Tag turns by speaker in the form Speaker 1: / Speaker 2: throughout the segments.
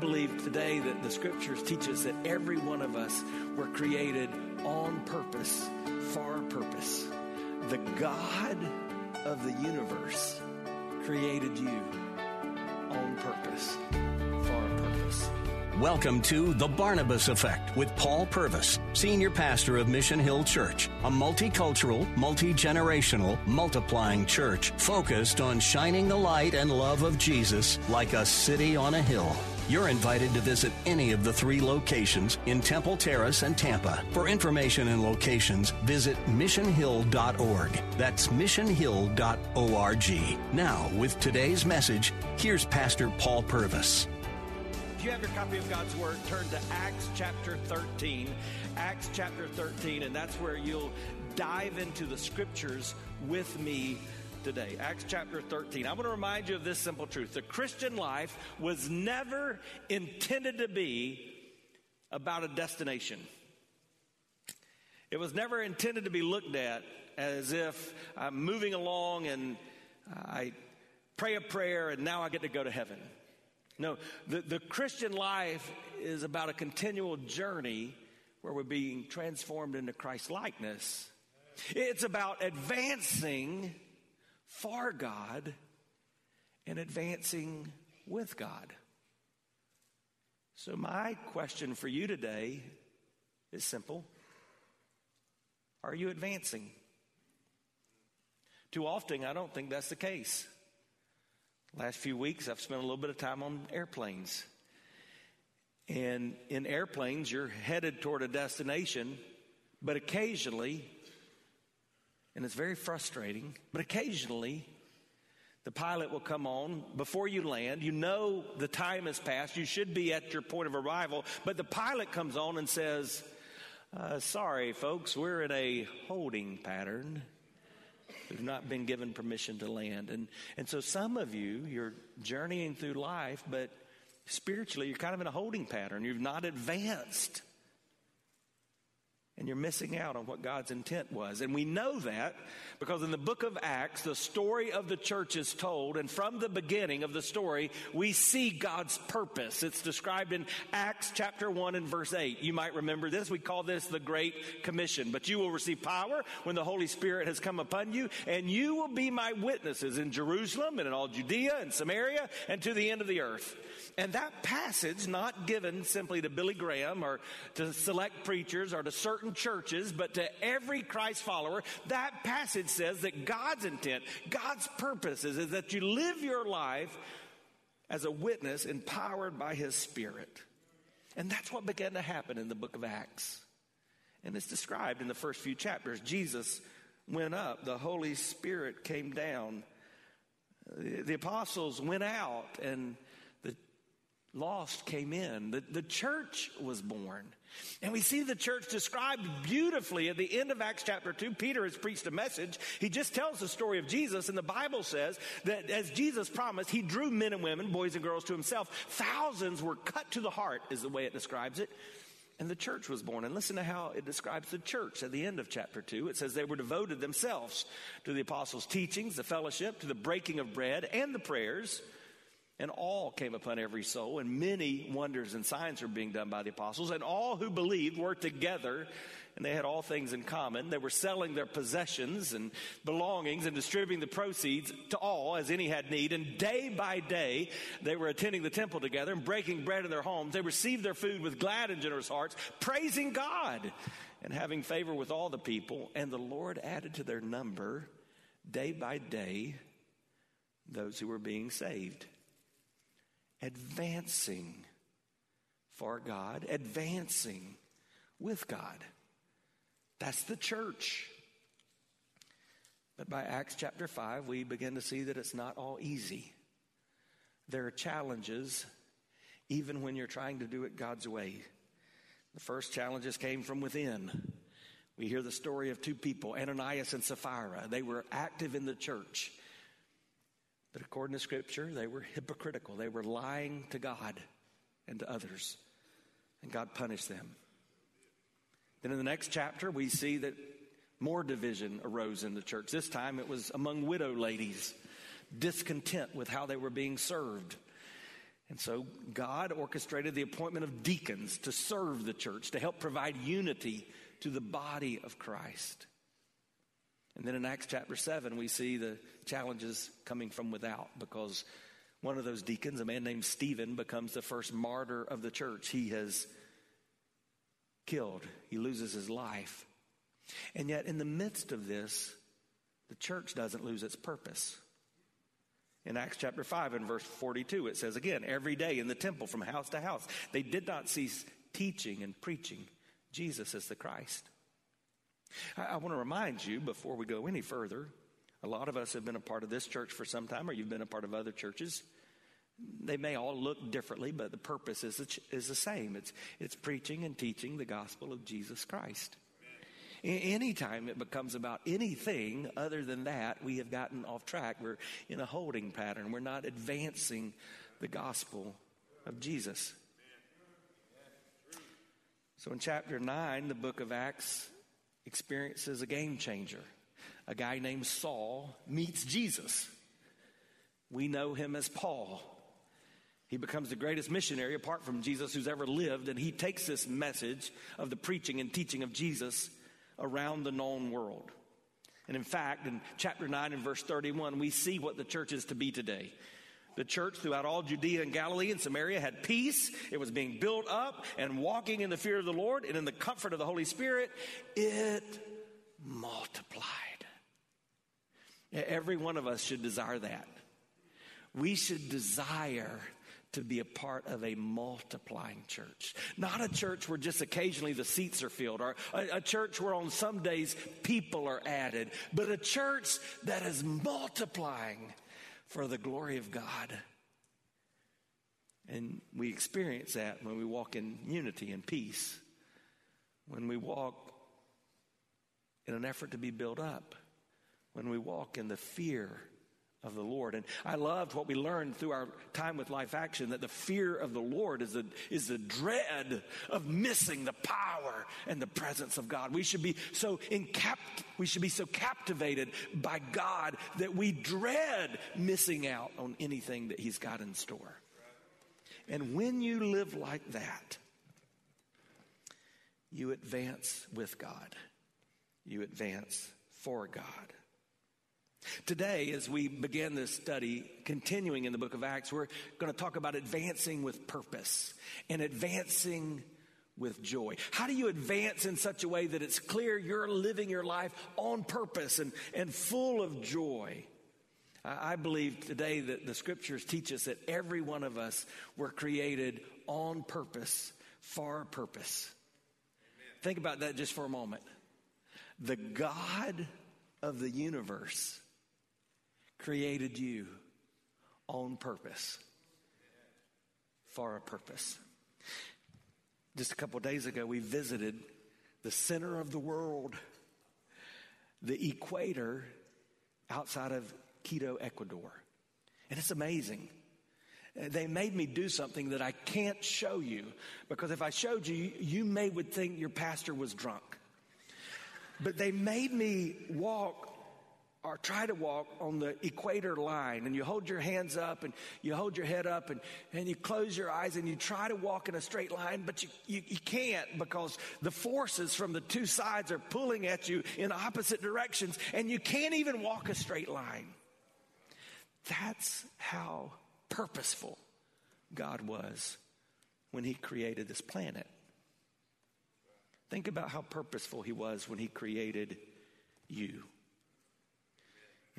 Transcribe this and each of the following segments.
Speaker 1: Believe today that the scriptures teach us that every one of us were created on purpose, for a purpose. The God of the universe created you on purpose, for a purpose.
Speaker 2: Welcome to The Barnabas Effect with Paul Purvis, Senior Pastor of Mission Hill Church, a multicultural, multi generational, multiplying church focused on shining the light and love of Jesus like a city on a hill. You're invited to visit any of the three locations in Temple Terrace and Tampa. For information and locations, visit missionhill.org. That's missionhill.org. Now, with today's message, here's Pastor Paul Purvis.
Speaker 1: If you have your copy of God's Word, turn to Acts chapter 13. Acts chapter 13, and that's where you'll dive into the scriptures with me today. Acts chapter 13. I want to remind you of this simple truth the Christian life was never intended to be about a destination. It was never intended to be looked at as if I'm moving along and I pray a prayer and now I get to go to heaven. No, the, the Christian life is about a continual journey where we're being transformed into Christ likeness. It's about advancing for God and advancing with God. So, my question for you today is simple Are you advancing? Too often, I don't think that's the case. Last few weeks, I've spent a little bit of time on airplanes. And in airplanes, you're headed toward a destination, but occasionally, and it's very frustrating, but occasionally, the pilot will come on before you land. You know the time has passed. You should be at your point of arrival, but the pilot comes on and says, uh, Sorry, folks, we're in a holding pattern. We've not been given permission to land. And, and so some of you, you're journeying through life, but spiritually, you're kind of in a holding pattern. You've not advanced. And you're missing out on what God's intent was. And we know that because in the book of Acts, the story of the church is told. And from the beginning of the story, we see God's purpose. It's described in Acts chapter 1 and verse 8. You might remember this. We call this the Great Commission. But you will receive power when the Holy Spirit has come upon you, and you will be my witnesses in Jerusalem and in all Judea and Samaria and to the end of the earth. And that passage, not given simply to Billy Graham or to select preachers or to certain churches, but to every Christ follower, that passage says that God's intent, God's purpose is, is that you live your life as a witness empowered by His Spirit. And that's what began to happen in the book of Acts. And it's described in the first few chapters. Jesus went up, the Holy Spirit came down, the apostles went out, and lost came in. The, the church was born. And we see the church described beautifully at the end of Acts chapter 2. Peter has preached a message. He just tells the story of Jesus, and the Bible says that as Jesus promised, he drew men and women, boys and girls to himself. Thousands were cut to the heart, is the way it describes it. And the church was born. And listen to how it describes the church at the end of chapter 2. It says they were devoted themselves to the apostles' teachings, the fellowship, to the breaking of bread, and the prayers and all came upon every soul, and many wonders and signs were being done by the apostles, and all who believed were together, and they had all things in common. They were selling their possessions and belongings and distributing the proceeds to all as any had need, and day by day they were attending the temple together and breaking bread in their homes. They received their food with glad and generous hearts, praising God and having favor with all the people, and the Lord added to their number day by day those who were being saved advancing for God, advancing with God. That's the church. But by Acts chapter 5, we begin to see that it's not all easy. there are challenges even when you're trying to do it God's way. The first challenges came from within. We hear the story of two people, Ananias and Sapphira. They were active in the church. But according to Scripture, they were hypocritical. They were lying to God and to others. And God punished them. Then in the next chapter, we see that more division arose in the church. This time it was among widow ladies, discontent with how they were being served. And so God orchestrated the appointment of deacons to serve the church, to help provide unity to the body of Christ. And then in Acts chapter 7, we see the challenges coming from without because one of those deacons, a man named Stephen, becomes the first martyr of the church. He has killed, he loses his life. And yet, in the midst of this, the church doesn't lose its purpose. In Acts chapter 5 and verse 42, it says again, every day in the temple from house to house, they did not cease teaching and preaching Jesus as the Christ. I, I want to remind you before we go any further, a lot of us have been a part of this church for some time, or you've been a part of other churches. They may all look differently, but the purpose is, is the same. It's, it's preaching and teaching the gospel of Jesus Christ. Anytime it becomes about anything other than that, we have gotten off track. We're in a holding pattern. We're not advancing the gospel of Jesus. So in chapter 9, the book of Acts experiences a game changer. A guy named Saul meets Jesus. We know him as Paul. He becomes the greatest missionary apart from Jesus who's ever lived, and he takes this message of the preaching and teaching of Jesus around the known world. And in fact, in chapter 9 and verse 31, we see what the church is to be today. The church throughout all Judea and Galilee and Samaria had peace. It was being built up and walking in the fear of the Lord and in the comfort of the Holy Spirit. It multiplied. Every one of us should desire that. We should desire to be a part of a multiplying church. Not a church where just occasionally the seats are filled, or a, a, church where on some days people are added, but a church that is multiplying for the glory of God. And we experience that when we walk in unity and peace, when we walk in an effort to be built up, when we walk in the fear of the Lord. And I loved what we learned through our time with Life Action that the fear of the Lord is the, is the dread of missing the power and the presence of God. We should be so in cap, we should be so captivated by God that we dread missing out on anything that He's got in store. And when you live like that, you advance with God. You advance for God. Today, as we begin this study, continuing in the book of Acts, we're going to talk about advancing with purpose and advancing with joy. How do you advance in such a way that it's clear you're living your life on purpose and, and full of joy? I believe today that the scriptures teach us that every one of us were created on purpose for a purpose. Amen. Think about that just for a moment. The God of the universe created you on purpose. For a purpose. Just a couple days ago, we visited the center of the world, the equator outside of Quito, Ecuador. And it's amazing. They made me do something that I can't show you because if I showed you, you may would think your pastor was drunk. But they made me walk or try to walk on the equator line and you hold your hands up and you hold your head up and, and you close your eyes and you try to walk in a straight line, but you, you, you can't because the forces from the two sides are pulling at you in opposite directions and you can't even walk a straight line. That's how purposeful God was when He created this planet. Think about how purposeful He was when He created you.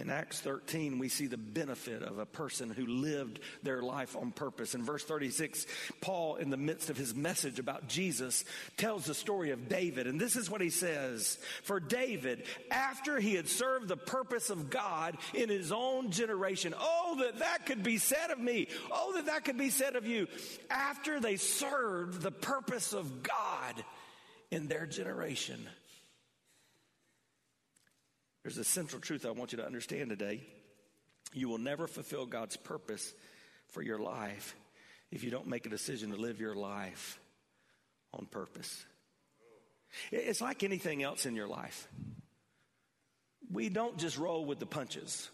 Speaker 1: In Acts 13, we see the benefit of a person who lived their life on purpose. In verse 36, Paul, in the midst of his message about Jesus, tells the story of David. And this is what he says For David, after he had served the purpose of God in his own generation, oh, that that could be said of me. Oh, that that could be said of you. After they served the purpose of God in their generation. There's a central truth I want you to understand today. You will never fulfill God's purpose for your life if you don't make a decision to live your life on purpose. It's like anything else in your life. We don't just roll with the punches.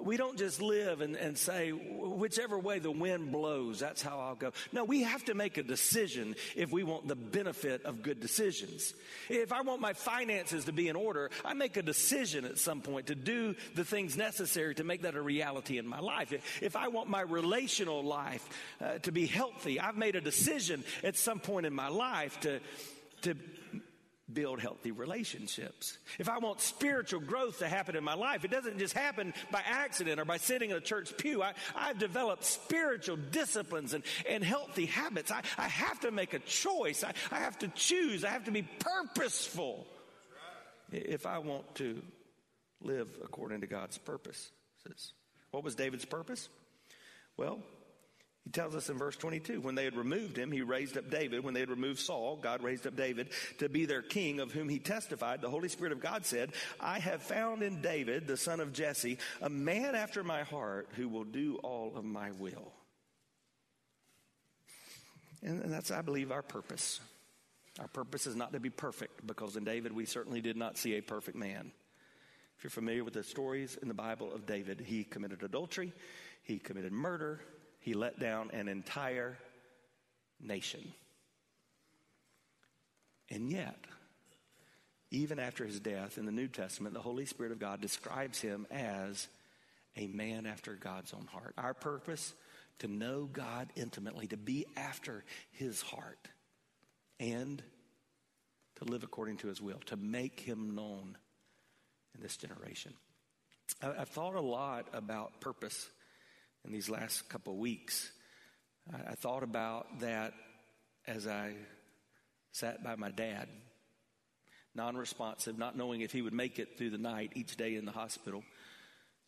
Speaker 1: We don't just live and, and say, whichever way the wind blows, that's how I'll go. No, we have to make a decision if we want the benefit of good decisions. If I want my finances to be in order, I make a decision at some point to do the things necessary to make that a reality in my life. If I want my relational life uh, to be healthy, I've made a decision at some point in my life to, to build healthy relationships. If I want spiritual growth to happen in my life, it doesn't just happen by accident or by sitting in a church pew. I, I've developed spiritual disciplines and, and healthy habits. I, I have to make a choice. I, I have to choose. I have to be purposeful if I want to live according to God's purposes. What was David's purpose? Well, he tells us in verse 22 when they had removed him, he raised up David. When they had removed Saul, God raised up David to be their king, of whom he testified. The Holy Spirit of God said, I have found in David, the son of Jesse, a man after my heart who will do all of my will. And that's, I believe, our purpose. Our purpose is not to be perfect, because in David we certainly did not see a perfect man. If you're familiar with the stories in the Bible of David, he committed adultery, he committed murder, he let down an entire nation. And yet, even after his death in the New Testament, the Holy Spirit of God describes him as a man after God's own heart. Our purpose to know God intimately, to be after his heart, and to live according to his will, to make him known in this generation. I've thought a lot about purpose in these last couple of weeks. I, I thought about that as I sat by my dad, non responsive, not knowing if he would make it through the night each day in the hospital.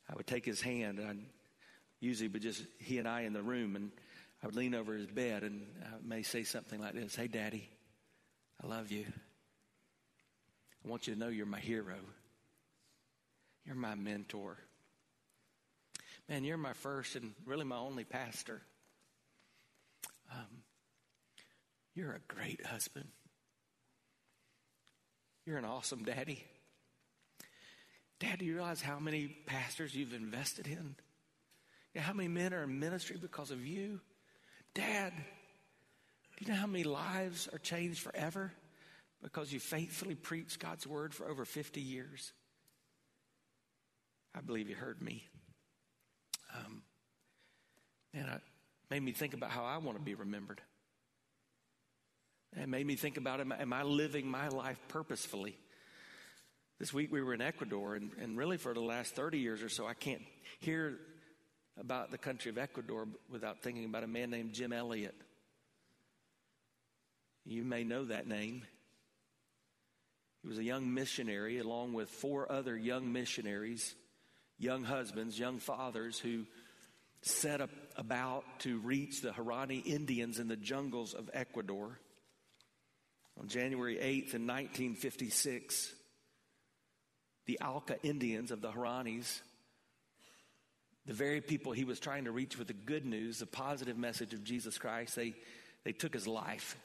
Speaker 1: I would take his hand, and I'd usually but just he and I in the room, and I would lean over his bed and I may say something like this Hey, Daddy, I love you. I want you to know you're my hero. You're my mentor. Man, you're my first and really my only pastor. Um, you're a great husband. You're an awesome daddy. Dad, do you realize how many pastors you've invested in? You know how many men are in ministry because of you? Dad, do you know how many lives are changed forever because you faithfully preached God's word for over 50 years? I believe you heard me. Um, and it made me think about how I want to be remembered. It made me think about am, am I living my life purposefully? This week we were in Ecuador, and, and really for the last 30 years or so, I can't hear about the country of Ecuador without thinking about a man named Jim Elliot. You may know that name. He was a young missionary along with four other young missionaries young husbands, young fathers who set up about to reach the Huaorani Indians in the jungles of Ecuador. On January 8th in 1956, the Auca Indians of the Huaoranis, the very people he was trying to reach with the good news, the positive message of Jesus Christ, they, they took his life.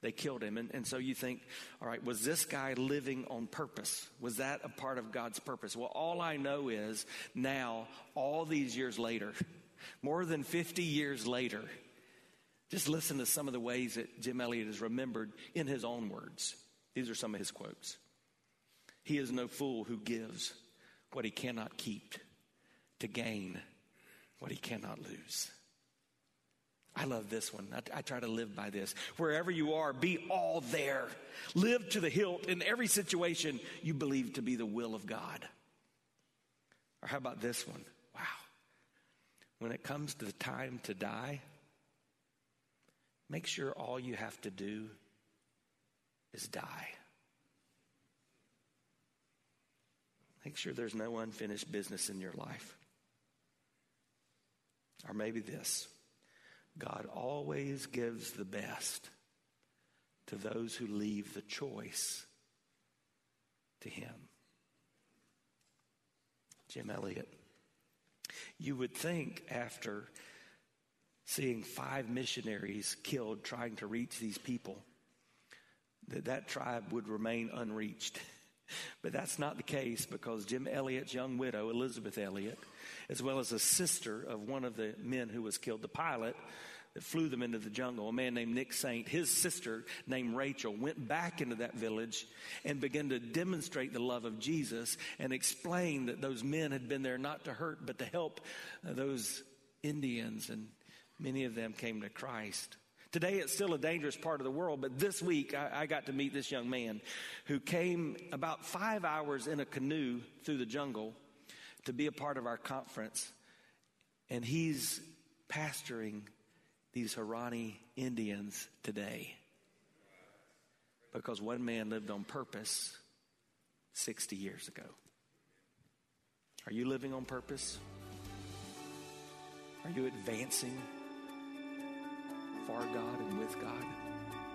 Speaker 1: They killed him. And, and so you think, all right, was this guy living on purpose? Was that a part of God's purpose? Well, all I know is now, all these years later, more than 50 years later, just listen to some of the ways that Jim Elliot is remembered in his own words. These are some of his quotes. He is no fool who gives what he cannot keep to gain what he cannot lose. I love this one. I, I, try to live by this. Wherever you are, be all there. Live to the hilt in every situation you believe to be the will of God. Or how about this one? Wow. When it comes to the time to die, make sure all you have to do is die. Make sure there's no unfinished business in your life. Or maybe this God always gives the best to those who leave the choice to Him. Jim Elliot. You would think after seeing five missionaries killed trying to reach these people that that tribe would remain unreached. But that's not the case because Jim Elliot's young widow, Elizabeth Elliot, as well as a sister of one of the men who was killed, the pilot, that flew them into the jungle, a man named Nick Saint, his sister named Rachel, went back into that village and began to demonstrate the love of Jesus and explain that those men had been there not to hurt, but to help those Indians. And many of them came to Christ. Today, it's still a dangerous part of the world, but this week I, I, got to meet this young man who came about five hours in a canoe through the jungle to be a part of our conference. And he's pastoring these Huaorani Indians today. Because one man lived on purpose 60 years ago. Are you living on purpose? Are you advancing for God and with God?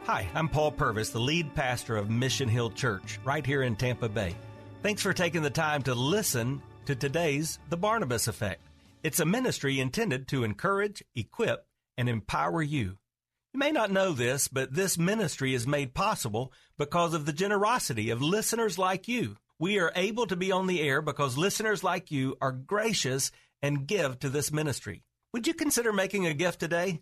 Speaker 3: Hi, I'm Paul Purvis, the lead pastor of Mission Hill Church, right here in Tampa Bay. Thanks for taking the time to listen to today's The Barnabas Effect. It's a ministry intended to encourage, equip, and empower you. You may not know this, but this ministry is made possible because of the generosity of listeners like you. We are able to be on the air because listeners like you are gracious and give to this ministry. Would you consider making a gift today?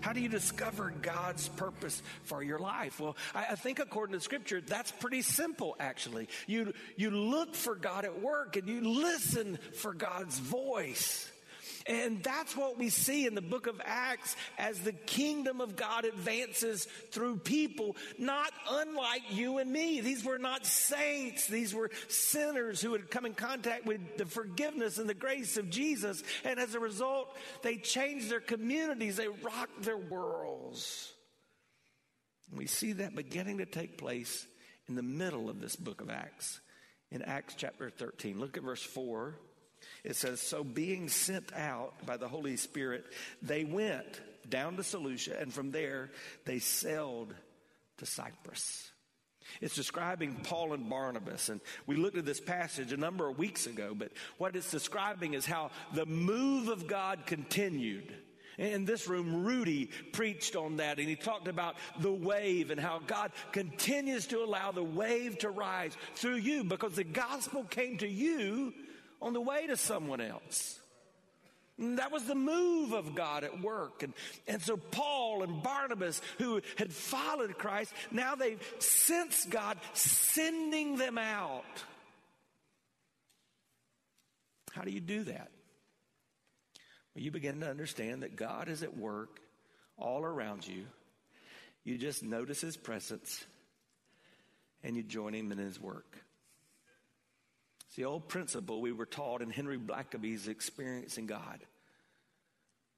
Speaker 1: How do you discover God's purpose for your life? Well, I, I, think according to Scripture, that's pretty simple, actually. You, you look for God at work and you listen for God's voice. And that's what we see in the book of Acts as the kingdom of God advances through people, not unlike you and me. These were not saints. These were sinners who had come in contact with the forgiveness and the grace of Jesus. And as a result, they changed their communities. They rocked their worlds. We see that beginning to take place in the middle of this book of Acts. In Acts chapter 13, look at verse 4. It says, So being sent out by the Holy Spirit, they went down to Seleucia, and from there they sailed to Cyprus. It's describing Paul and Barnabas. And we looked at this passage a number of weeks ago, but what it's describing is how the move of God continued. In this room, Rudy preached on that and he talked about the wave and how God continues to allow the wave to rise through you because the gospel came to you on the way to someone else. And that was the move of God at work. And, and so Paul and Barnabas, who had followed Christ, now they've sensed God sending them out. How do you do that? Well, you begin to understand that God is at work all around you. You just notice his presence and you join him in his work. The old principle we were taught in Henry Blackaby's Experiencing God.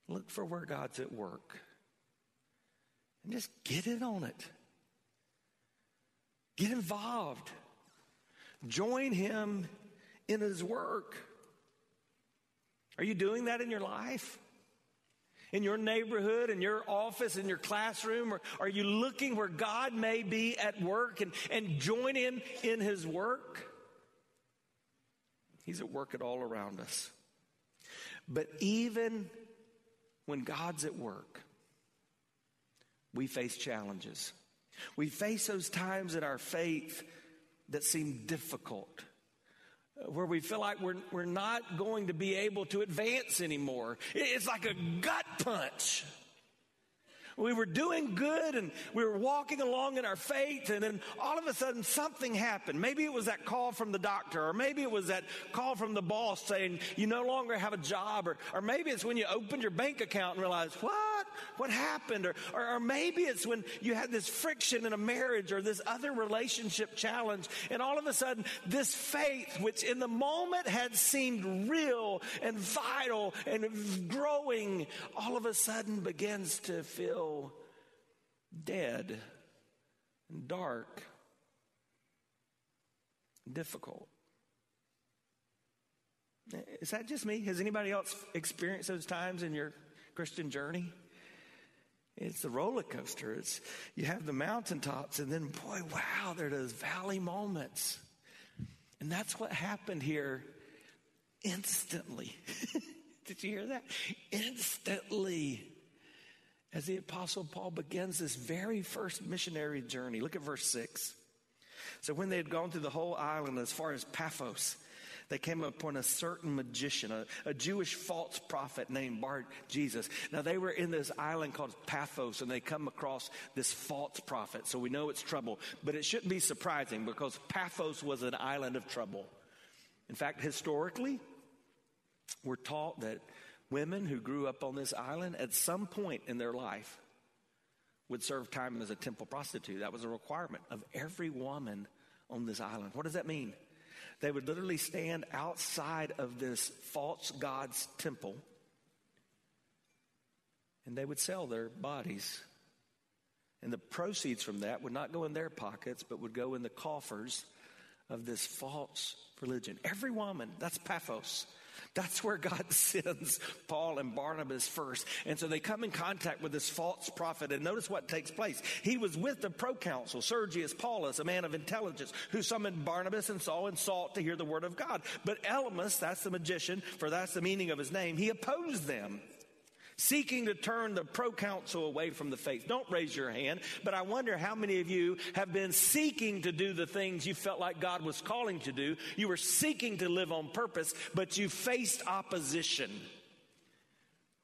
Speaker 1: Look for where God's at work and just get in on it. Get involved. Join Him in His work. Are you doing that in your life? In your neighborhood, in your office, in your classroom? Or are you looking where God may be at work and, and join Him in His work? He's at work at all around us. But even when God's at work, we face challenges. We face those times in our faith that seem difficult. where we feel like we're, we're not going to be able to advance anymore. It's like a gut punch. We were doing good and we were walking along in our faith, and then all of a sudden something happened. Maybe it was that call from the doctor, or maybe it was that call from the boss saying you no longer have a job, or, or maybe it's when you opened your bank account and realized, what? What happened? Or, or, or maybe it's when you had this friction in a marriage or this other relationship challenge, and all of a sudden this faith, which in the moment had seemed real and vital and growing, all of a sudden begins to feel dead and dark and difficult. Is that just me? Has anybody else experienced those times in your Christian journey? It's the roller coaster. It's you have the mountaintops, and then boy, wow, there are those valley moments. And that's what happened here instantly. Did you hear that? Instantly as the Apostle Paul begins this very first missionary journey. Look at verse 6. So, when they had gone through the whole island as far as Paphos, they came upon a certain magician, a, a Jewish false prophet named Bar Jesus. Now, they were in this island called Paphos, and they come across this false prophet. So, we know it's trouble. But it shouldn't be surprising because Paphos was an island of trouble. In fact, historically, we're taught that women who grew up on this island at some point in their life would serve time as a temple prostitute. That was a requirement of every woman on this island. What does that mean? They would literally stand outside of this false god's temple and they would sell their bodies. And the proceeds from that would not go in their pockets, but would go in the coffers of this false religion. Every woman, that's Paphos. That's where God sends Paul and Barnabas first. And so they come in contact with this false prophet. And notice what takes place. He was with the proconsul, Sergius Paulus, a man of intelligence, who summoned Barnabas and Saul and sought to hear the word of God. But Elymas, that's the magician, for that's the meaning of his name, he opposed them seeking to turn the proconsul away from the faith. Don't raise your hand, but I wonder how many of you have been seeking to do the things you felt like God was calling to do. You were seeking to live on purpose, but you faced opposition.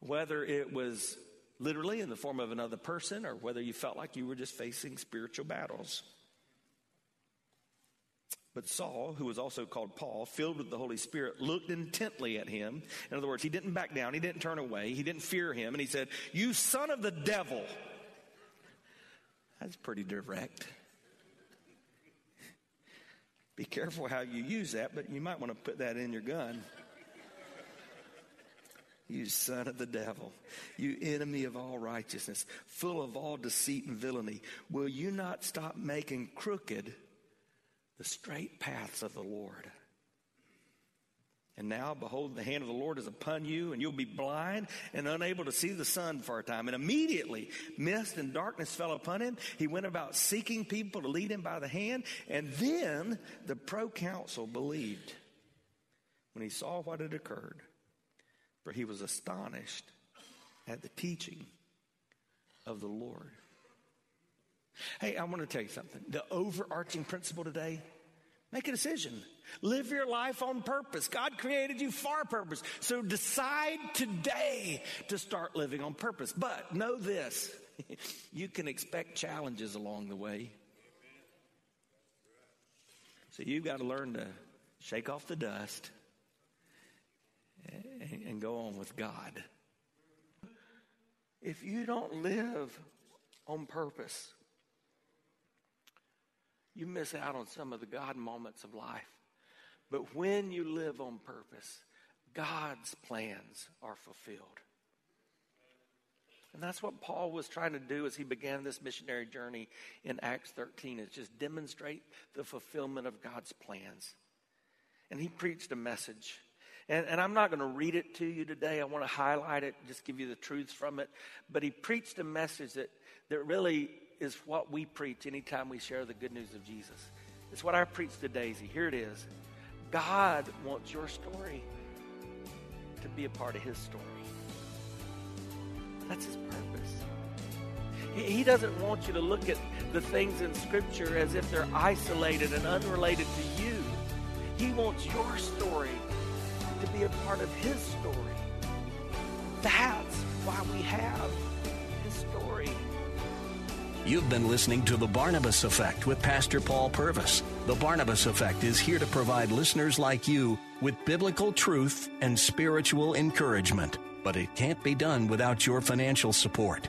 Speaker 1: Whether it was literally in the form of another person or whether you felt like you were just facing spiritual battles. But Saul, who was also called Paul, filled with the Holy Spirit, looked intently at him. In other words, he didn't back down, he didn't turn away, he didn't fear him, and he said, You son of the devil. That's pretty direct. Be careful how you use that, but you might want to put that in your gun. You son of the devil, you enemy of all righteousness, full of all deceit and villainy, will you not stop making crooked the straight paths of the Lord. And now, behold, the hand of the Lord is upon you, and you'll be blind and unable to see the sun for a time. And immediately, mist and darkness fell upon him. He went about seeking people to lead him by the hand. And then the proconsul believed when he saw what had occurred, for he was astonished at the teaching of the Lord. Hey, I want to tell you something. The overarching principle today make a decision. Live your life on purpose. God created you for a purpose. So decide today to start living on purpose. But know this you can expect challenges along the way. So you've got to learn to shake off the dust and, go on with God. If you don't live on purpose, you miss out on some of the God moments of life. But when you live on purpose, God's plans are fulfilled. And that's what Paul was trying to do as he began this missionary journey in Acts 13 is just demonstrate the fulfillment of God's plans. And he preached a message. And, and I'm not going to read it to you today. I want to highlight it, just give you the truths from it. But he preached a message that, that really is what we preach anytime we share the good news of Jesus. It's what I preach to Daisy. Here it is. God wants your story to be a part of his story. That's his purpose. He doesn't want you to look at the things in Scripture as if they're isolated and unrelated to you. He wants your story to be a part of His story. That's why we have His story.
Speaker 2: You've been listening to The Barnabas Effect with Pastor Paul Purvis. The Barnabas Effect is here to provide listeners like you with biblical truth and spiritual encouragement but it can't be done without your financial support.